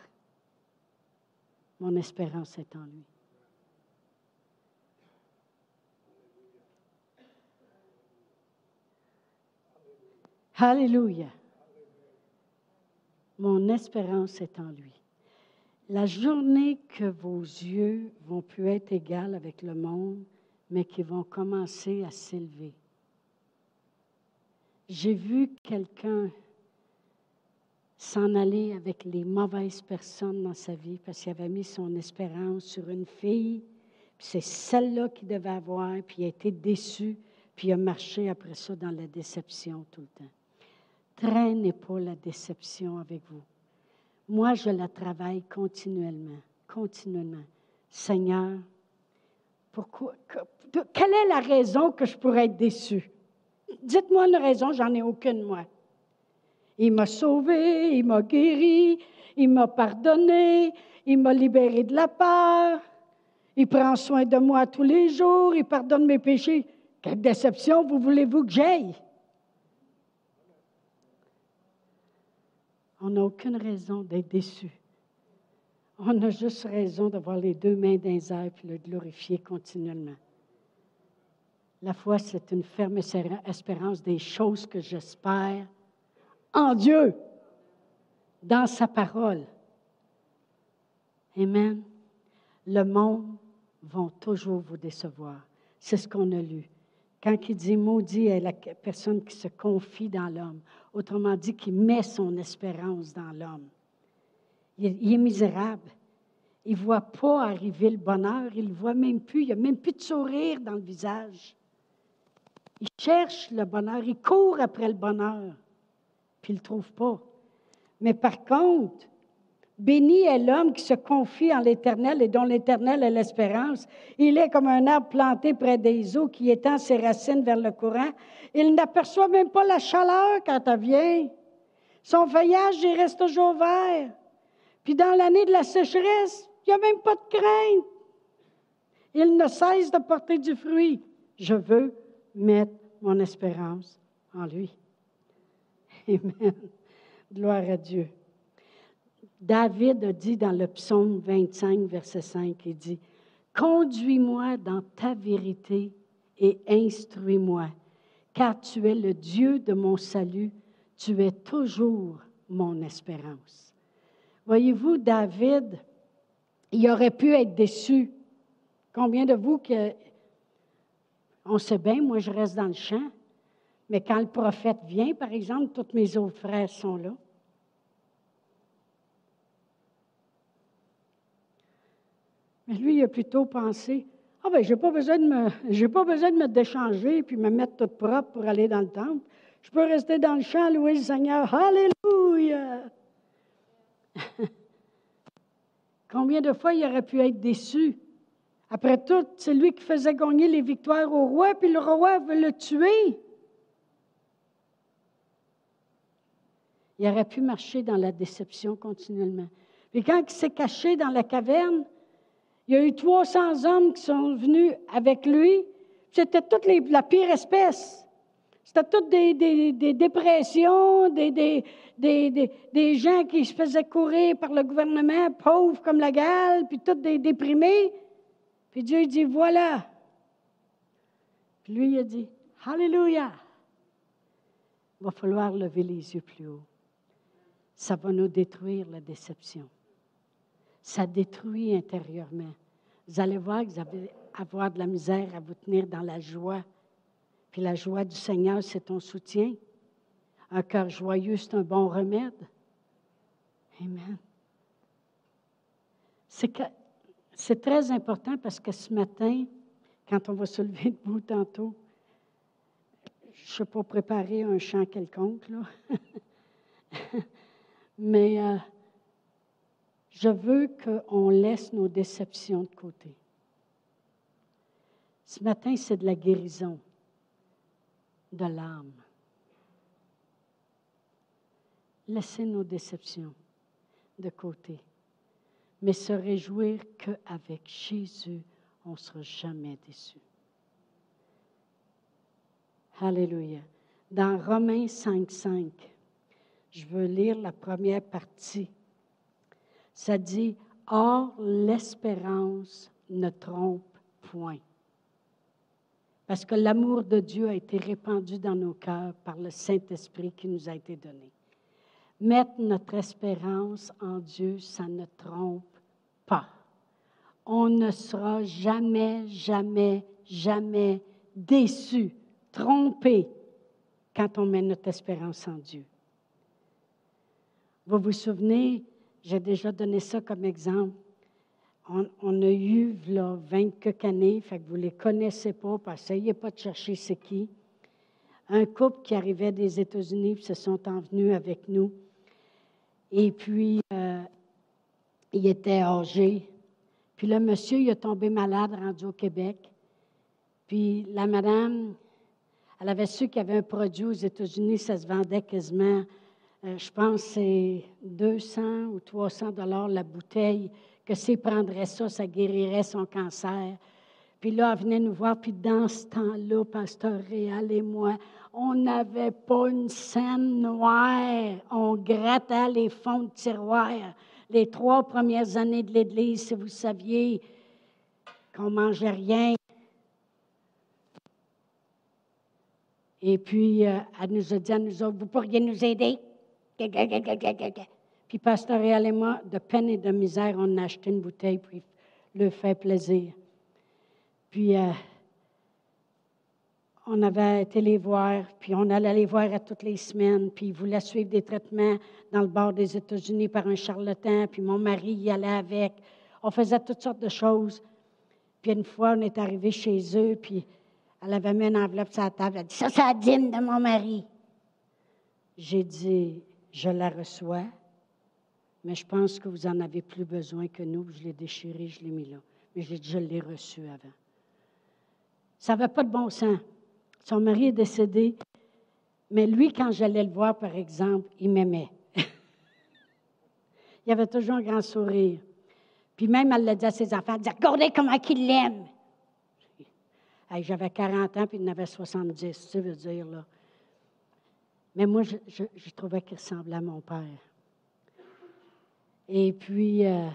Mon espérance est en lui. Alléluia. Mon espérance est en lui. La journée que vos yeux vont plus être égales avec le monde, mais qui vont commencer à s'élever. J'ai vu quelqu'un s'en aller avec les mauvaises personnes dans sa vie parce qu'il avait mis son espérance sur une fille, puis c'est celle-là qu'il devait avoir, puis il a été déçu, puis il a marché après ça dans la déception tout le temps. Traînez pas la déception avec vous. Moi, je la travaille continuellement, continuellement. Seigneur, pourquoi, quelle est la raison que je pourrais être déçu? Dites-moi une raison, j'en ai aucune, moi. Il m'a sauvé, il m'a guéri, il m'a pardonné, il m'a libéré de la peur, il prend soin de moi tous les jours, il pardonne mes péchés. Quelle déception vous voulez-vous que j'aille? On n'a aucune raison d'être déçu. On a juste raison d'avoir les deux mains dans les airs le glorifier continuellement. La foi, c'est une ferme espérance des choses que j'espère en Dieu, dans sa parole. Amen. Le monde va toujours vous décevoir. C'est ce qu'on a lu. Quand il dit maudit est la personne qui se confie dans l'homme, autrement dit, qui met son espérance dans l'homme. Il, est misérable. Il ne voit pas arriver le bonheur, il ne voit même plus, il n'y a même plus de sourire dans le visage. Il cherche le bonheur, il court après le bonheur, puis il ne le trouve pas. Mais par contre, Béni est l'homme qui se confie en l'Éternel et dont l'Éternel est l'espérance. Il est comme un arbre planté près des eaux qui étend ses racines vers le courant. Il n'aperçoit même pas la chaleur quand elle vient. Son feuillage, il reste toujours vert. Puis dans l'année de la sécheresse, il n'y a même pas de crainte. Il ne cesse de porter du fruit. Je veux mettre mon espérance en lui. Amen. Gloire à Dieu. David a dit dans le psaume 25, verset 5, il dit, Conduis-moi dans ta vérité et instruis-moi, car tu es le Dieu de mon salut, tu es toujours mon espérance. Voyez-vous, David, il aurait pu être déçu. Combien de vous que On sait bien, moi, je reste dans le champ. Mais quand le prophète vient, par exemple, tous mes autres frères sont là. Lui, il a plutôt pensé Ah, ben, je n'ai pas, besoin de me, pas besoin de me déchanger puis me mettre toute propre pour aller dans le temple. Je peux rester dans le champ, louer le Seigneur. Alléluia! Combien de fois il aurait pu être déçu? Après tout, c'est lui qui faisait gagner les victoires au roi, puis le roi veut le tuer. Il aurait pu marcher dans la déception continuellement. Puis quand il s'est caché dans la caverne, il y a eu 300 hommes qui sont venus avec lui. C'était toute la pire espèce. C'était toutes des, dépressions, des, des, gens qui se faisaient courir par le gouvernement, pauvres comme la gale, puis tous des déprimés. Puis Dieu dit, voilà. Puis lui, il a dit, Alléluia. Il va falloir lever les yeux plus haut. Ça va nous détruire la déception ça détruit intérieurement. Vous allez voir que vous allez avoir de la misère à vous tenir dans la joie. Puis la joie du Seigneur, c'est ton soutien. Un cœur joyeux, c'est un bon remède. Amen. C'est très important parce que ce matin, quand on va se lever debout tantôt, je ne sais pas préparer un chant quelconque, là. mais euh, je veux qu'on laisse nos déceptions de côté. Ce matin, c'est de la guérison de l'âme. Laissez nos déceptions de côté, mais se réjouir qu'avec Jésus, on ne sera jamais déçu. Alléluia. Dans Romains 5, 5, je veux lire la première partie ça dit, Or, l'espérance ne trompe point. Parce que l'amour de Dieu a été répandu dans nos cœurs par le Saint-Esprit qui nous a été donné. Mettre notre espérance en Dieu, ça ne trompe pas. On ne sera jamais, jamais, jamais déçu, trompé quand on met notre espérance en Dieu. Vous vous souvenez, j'ai déjà donné ça comme exemple. On, a eu, là, 20 quelques années, fait que vous ne les connaissez pas, essayez pas de chercher c'est qui. Un couple qui arrivait des États-Unis, se sont envenus avec nous. Et puis, euh, il était âgé. Puis le monsieur, il est tombé malade, rendu au Québec. Puis la madame, elle avait su qu'il y avait un produit aux États-Unis, ça se vendait quasiment euh, je pense que c'est 200 ou 300 dollars la bouteille, que s'il prendrait ça, ça guérirait son cancer. Puis là, elle venait nous voir, puis dans ce temps-là, Pasteur Réal et moi, on n'avait pas une scène noire. On grattait les fonds de tiroir. Les trois premières années de l'Église, si vous saviez qu'on mangeait rien. Et puis, euh, elle nous a dit à nous autres, vous pourriez nous aider? Puis Pasteur Réal et moi, de peine et de misère, on a acheté une bouteille, puis le fait plaisir. Puis euh, on avait été les voir, puis on allait les voir à toutes les semaines, puis ils voulaient suivre des traitements dans le bord des États-Unis par un charlatan, puis mon mari y allait avec. On faisait toutes sortes de choses. Puis une fois, on est arrivé chez eux, puis elle avait mis une enveloppe sur la table. Elle a dit Ça, c'est la dîme de mon mari. J'ai dit je la reçois, mais je pense que vous en avez plus besoin que nous. Je l'ai déchiré, je l'ai mis là. Mais je l'ai reçu avant. Ça n'avait pas de bon sens. Son mari est décédé, mais lui, quand j'allais le voir, par exemple, il m'aimait. il avait toujours un grand sourire. Puis même, elle l'a dit à ses enfants, regardez comment il l'aime. J'avais 40 ans, puis il en avait 70, tu veux dire, là. Mais moi, je, trouvais qu'il ressemblait à mon père. Et puis, euh,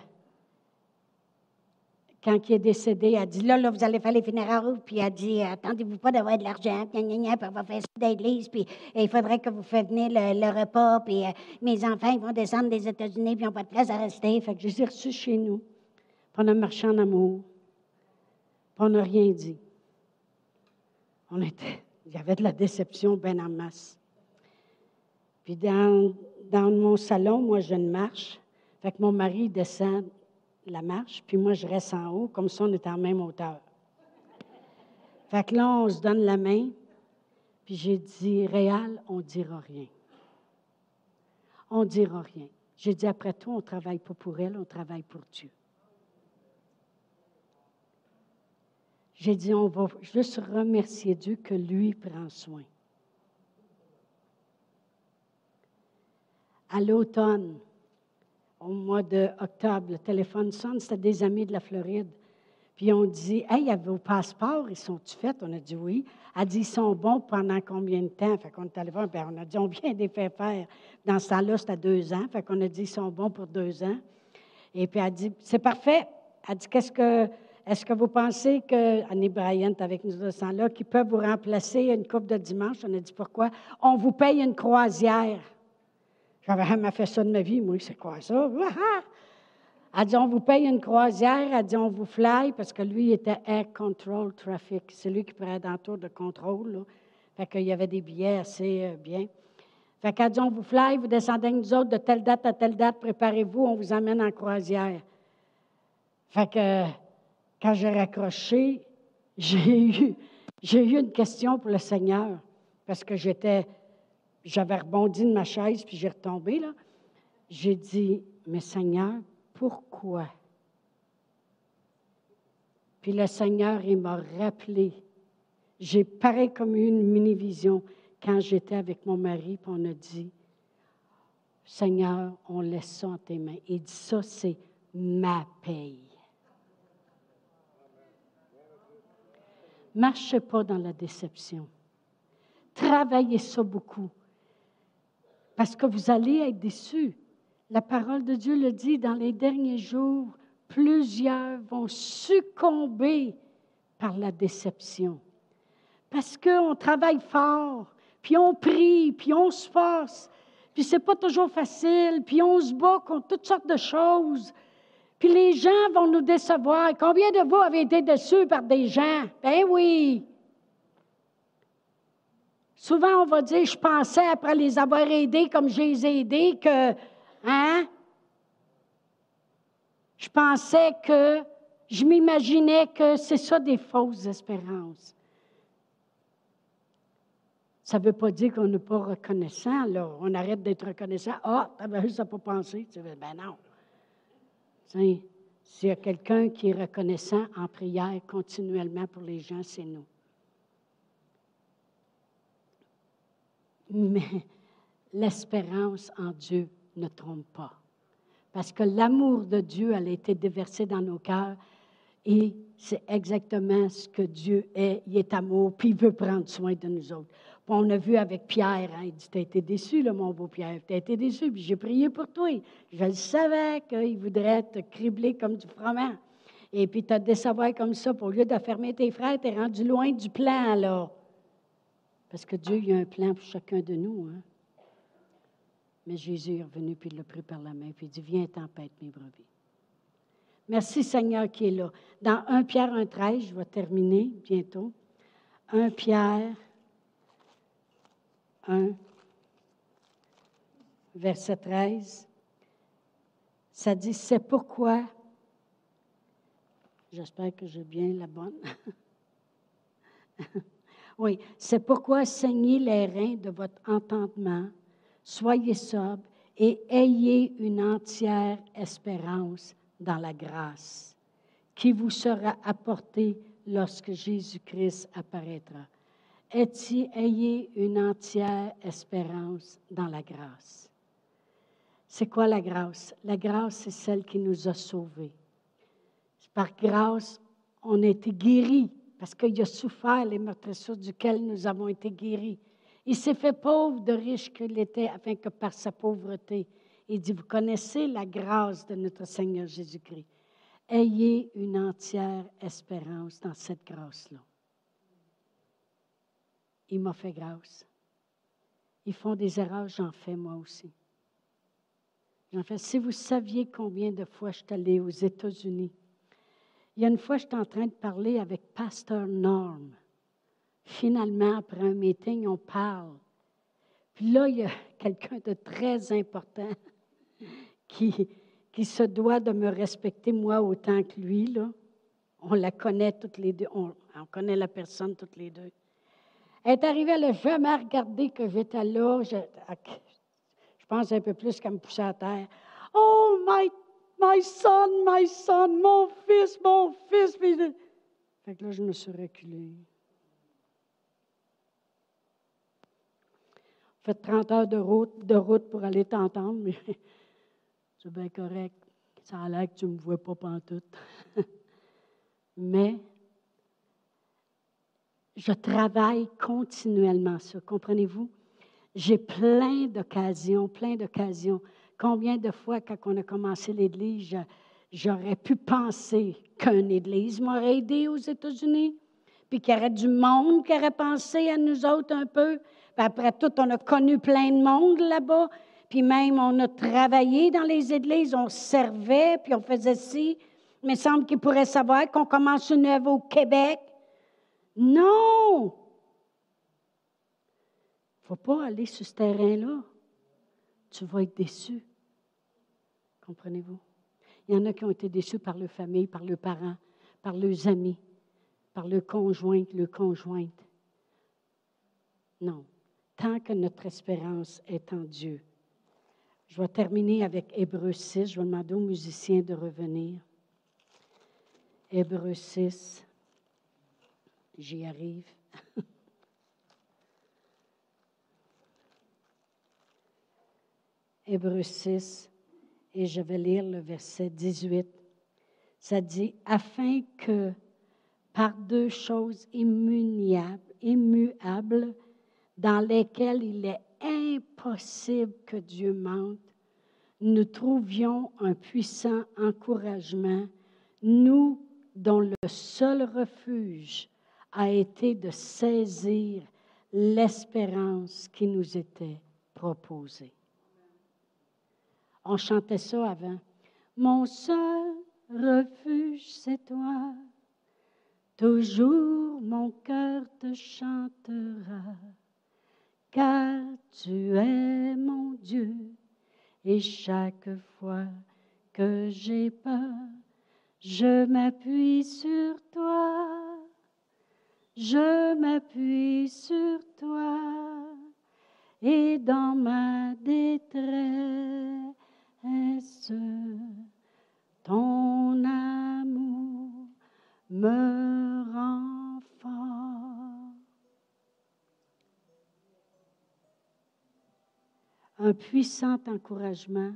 quand il est décédé, elle a dit, là, là, vous allez faire les funérailles. Puis elle a dit, attendez-vous pas d'avoir de l'argent. Puis on va faire ça d'église. Puis il faudrait que vous faites venir le, repas. Puis euh, mes enfants, ils vont descendre des États-Unis. Puis ils n'ont pas de place à rester. Fait que je les ai reçus chez nous. Puis on a marché en amour. Puis on n'a rien dit. on était, il y avait de la déception bien en masse. Puis dans, mon salon, moi, j'ai une marche. Fait que mon mari descend la marche, puis moi, je reste en haut, comme ça, on est en même hauteur. Fait que là, on se donne la main, puis j'ai dit, Réal, on ne dira rien. On ne dira rien. J'ai dit, après tout, on ne travaille pas pour elle, on travaille pour Dieu. J'ai dit, on va juste remercier Dieu que lui prend soin. À l'automne, au mois d'octobre, le téléphone sonne, c'était des amis de la Floride. Puis on dit, Hey, il vos passeports, ils sont-tu faits? On a dit oui. Elle dit, ils sont bons pendant combien de temps? Fait qu'on est allé voir, on a dit, on vient de les faire faire. Dans ce temps-là, c'était deux ans. Fait qu'on a dit, ils sont bons pour deux ans. Et puis elle dit, c'est parfait. Elle dit, qu'est-ce que, est-ce que vous pensez que, Annie Bryant avec nous de ce temps-là, qui peuvent vous remplacer une coupe de dimanche? On a dit, pourquoi? On vous paye une croisière. J'avais jamais fait ça de ma vie, moi, c'est quoi ça? Elle dit, on vous paye une croisière. Elle dit, on vous fly, parce que lui, il était Air Control Traffic. C'est lui qui prenait dans le tour de contrôle. Là. Fait qu'il y avait des billets assez euh, bien. Fait qu'elle dit, on vous fly, vous descendez avec nous autres de telle date à telle date, préparez-vous, on vous amène en croisière. Fait que quand j'ai raccroché, j'ai eu, j'ai eu une question pour le Seigneur, parce que j'étais, j'avais rebondi de ma chaise, puis j'ai retombé, là. J'ai dit, mais Seigneur, pourquoi? Puis le Seigneur, il m'a rappelé. J'ai pareil comme une mini-vision quand j'étais avec mon mari, puis on a dit, Seigneur, on laisse ça en tes mains. Il dit, ça, c'est ma paye. Marchez pas dans la déception. Travaillez ça beaucoup. Parce que vous allez être déçus. La parole de Dieu le dit, dans les derniers jours, plusieurs vont succomber par la déception. Parce qu'on travaille fort, puis on prie, puis on se force, puis c'est pas toujours facile, puis on se bat contre toutes sortes de choses. Puis les gens vont nous décevoir. Combien de vous avez été déçus par des gens? Ben oui. Souvent, on va dire, je pensais, après les avoir aidés comme je les ai aidés, que Hein? Je pensais que, je m'imaginais que c'est ça des fausses espérances. Ça ne veut pas dire qu'on n'est pas reconnaissant, là. On arrête d'être reconnaissant. Ah, t'avais à pas penser. Tu ben non. S'il y a quelqu'un qui est reconnaissant en prière continuellement pour les gens, c'est nous. Mais l'espérance en Dieu ne trompe pas. Parce que l'amour de Dieu, a été déversé dans nos cœurs et c'est exactement ce que Dieu est. Il est amour, puis il veut prendre soin de nous autres. on a vu avec Pierre, hein, il dit, tu as été déçu, là, mon beau Pierre, tu as été déçu, puis j'ai prié pour toi. Je le savais qu'il voudrait te cribler comme du froment. Et puis te décevoir comme ça, pour lieu de fermer tes frères, tu es rendu loin du plan, là. Parce que Dieu, il a un plan pour chacun de nous. Hein? Mais Jésus est revenu, puis il l'a pris par la main, puis il dit, viens tempête mes brebis. Merci Seigneur qui est là. Dans 1 Pierre 1,13, je vais terminer bientôt. 1 Pierre 1, verset 13, ça dit, c'est pourquoi, j'espère que j'ai bien la bonne. oui, c'est pourquoi saignez les reins de votre entendement soyez sobres et ayez une entière espérance dans la grâce qui vous sera apportée lorsque Jésus-Christ apparaîtra. ayez une entière espérance dans la grâce. C'est quoi la grâce? La grâce, c'est celle qui nous a sauvés. Par grâce, on a été guéris parce qu'il a souffert les meurtrissures duquel nous avons été guéris. Il s'est fait pauvre de riche qu'il était, afin que par sa pauvreté, il dit, vous connaissez la grâce de notre Seigneur Jésus-Christ. Ayez une entière espérance dans cette grâce-là. Il m'a fait grâce. Ils font des erreurs, j'en fais moi aussi. J'en fais. Si vous saviez combien de fois je suis allée aux États-Unis, il y a une fois, j'étais en train de parler avec Pasteur Norm. finalement, après un meeting, on parle. Puis là, il y a quelqu'un de très important qui, qui se doit de me respecter moi autant que lui. Là. On la connaît toutes les deux. On, connaît la personne toutes les deux. Elle est arrivée, elle n'a jamais regardé que j'étais là. Je, je, pense un peu plus qu'elle me poussait à terre. Oh, my, my son, my son, mon fils, mon fils. Fait que là, je me suis reculée. fait 30 heures de route, de route pour aller t'entendre, mais c'est bien correct. Ça a l'air que tu ne me vois pas pantoute. mais je travaille continuellement ça, comprenez-vous? J'ai plein d'occasions, plein d'occasions. Combien de fois, quand on a commencé l'Église, j'aurais pu penser qu'une Église m'aurait aidé aux États-Unis, puis qu'il y aurait du monde qui aurait pensé à nous autres un peu, après tout, on a connu plein de monde là-bas. Puis même, on a travaillé dans les églises, on servait, puis on faisait ci. Mais il semble qu'il pourrait savoir qu'on commence une œuvre au Québec. Non! Il ne faut pas aller sur ce terrain-là. Tu vas être déçu. Comprenez-vous? Il y en a qui ont été déçus par leur famille, par leurs parents, par leurs amis, par le conjoint, le conjointe. Non tant que notre espérance est en Dieu. Je vais terminer avec Hébreu 6. Je vais demander aux musiciens de revenir. Hébreu 6. J'y arrive. Hébreu 6, et je vais lire le verset 18. Ça dit, afin que par deux choses immuables, dans lesquels il est impossible que Dieu mente, nous trouvions un puissant encouragement, nous dont le seul refuge a été de saisir l'espérance qui nous était proposée. On chantait ça avant. Mon seul refuge, c'est toi. Toujours mon cœur te chantera car tu es mon Dieu. Et chaque fois que j'ai peur, je m'appuie sur toi. Je m'appuie sur toi. Et dans ma détresse, puissant encouragement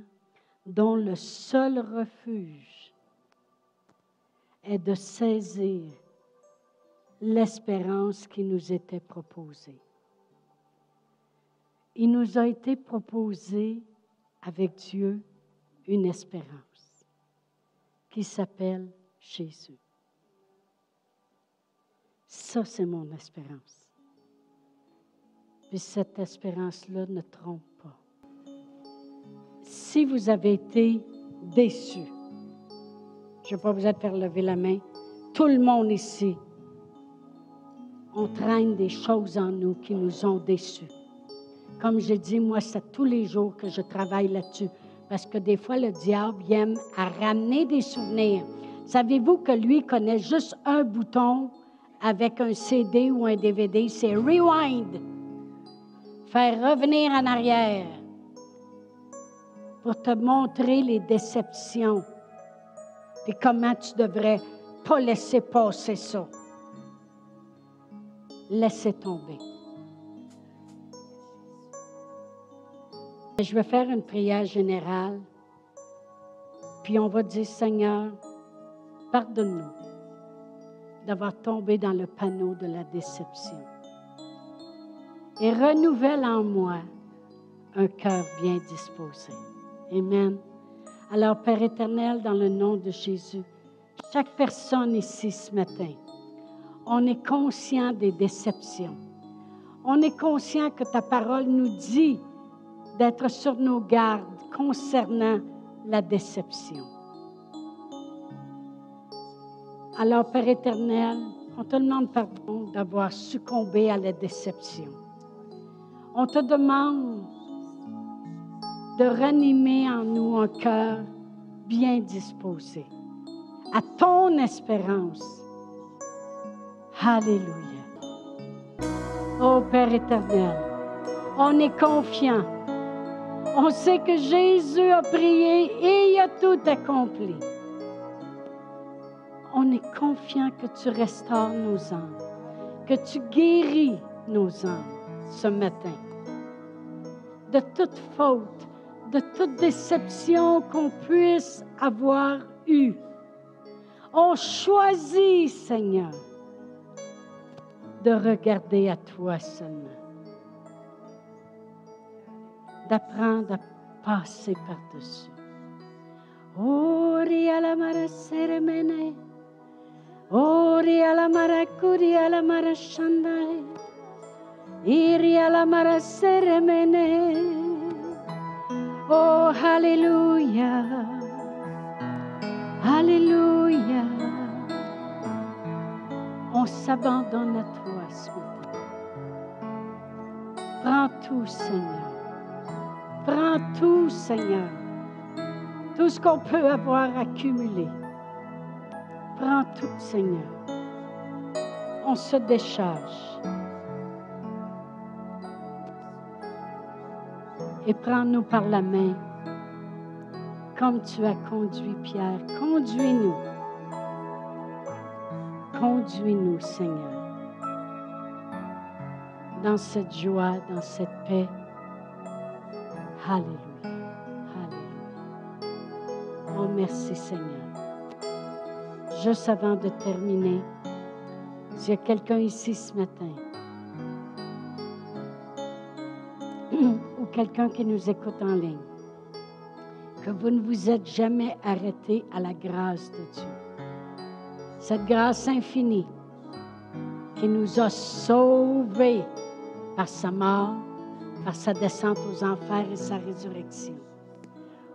dont le seul refuge est de saisir l'espérance qui nous était proposée. Il nous a été proposé avec Dieu une espérance qui s'appelle Jésus. Ça, c'est mon espérance. Puis cette espérance-là ne trompe si vous avez été déçu, je ne vais pas vous faire lever la main, tout le monde ici, on traîne des choses en nous qui nous ont déçus. Comme je dis, moi, c'est tous les jours que je travaille là-dessus. Parce que des fois, le diable aime à ramener des souvenirs. Savez-vous que lui connaît juste un bouton avec un CD ou un DVD? C'est rewind. Faire revenir en arrière pour te montrer les déceptions et comment tu devrais pas laisser passer ça. Laissez tomber. Je vais faire une prière générale, puis on va dire, Seigneur, pardonne-nous d'avoir tombé dans le panneau de la déception. Et renouvelle en moi un cœur bien disposé. Amen. Alors, Père éternel, dans le nom de Jésus, chaque personne ici ce matin, on est conscient des déceptions. On est conscient que ta parole nous dit d'être sur nos gardes concernant la déception. Alors, Père éternel, On te demande pardon d'avoir succombé à la déception. On te demande de ranimer en nous un cœur bien disposé à ton espérance. Alléluia. Ô Père éternel, on est confiant. On sait que Jésus a prié et il a tout accompli. On est confiant que tu restaures nos âmes, que tu guéris nos âmes ce matin de toute faute, de toute déception qu'on puisse avoir eue. On choisit, Seigneur, de regarder à toi seulement, d'apprendre à passer par-dessus. Ori ala mara seremene, ori ala mara kuri mara iri mara. Oh, Alléluia. Alléluia. On s'abandonne à toi ce matin. Prends tout, Seigneur. Prends tout, Seigneur. Tout ce qu'on peut avoir accumulé. Prends tout, Seigneur. On se décharge. Et prends-nous par la main, comme tu as conduit Pierre. Conduis-nous. Conduis-nous, Seigneur, dans cette joie, dans cette paix. Alléluia. Alléluia. Oh, merci, Seigneur. Juste avant de terminer, s'il y a quelqu'un ici ce matin quelqu'un qui nous écoute en ligne, que vous ne vous êtes jamais arrêté à la grâce de Dieu. Cette grâce infinie qui nous a sauvés par sa mort, par sa descente aux enfers et sa résurrection.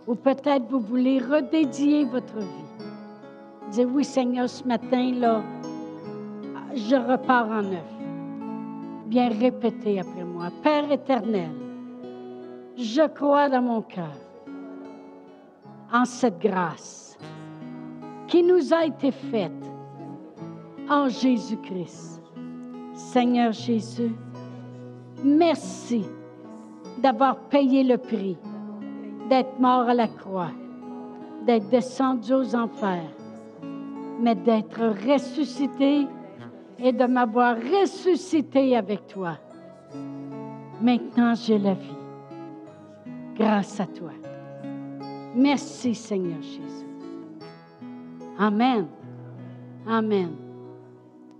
Ou peut-être vous voulez redédier votre vie. Dites oui Seigneur, ce matin, là, je repars en neuf. Bien répétez après moi. Père éternel, je crois dans mon cœur en cette grâce qui nous a été faite en Jésus-Christ. Seigneur Jésus, merci d'avoir payé le prix, d'être mort à la croix, d'être descendu aux enfers, mais d'être ressuscité et de m'avoir ressuscité avec toi. Maintenant, j'ai la vie grâce à toi. Merci Seigneur Jésus. Amen. Amen.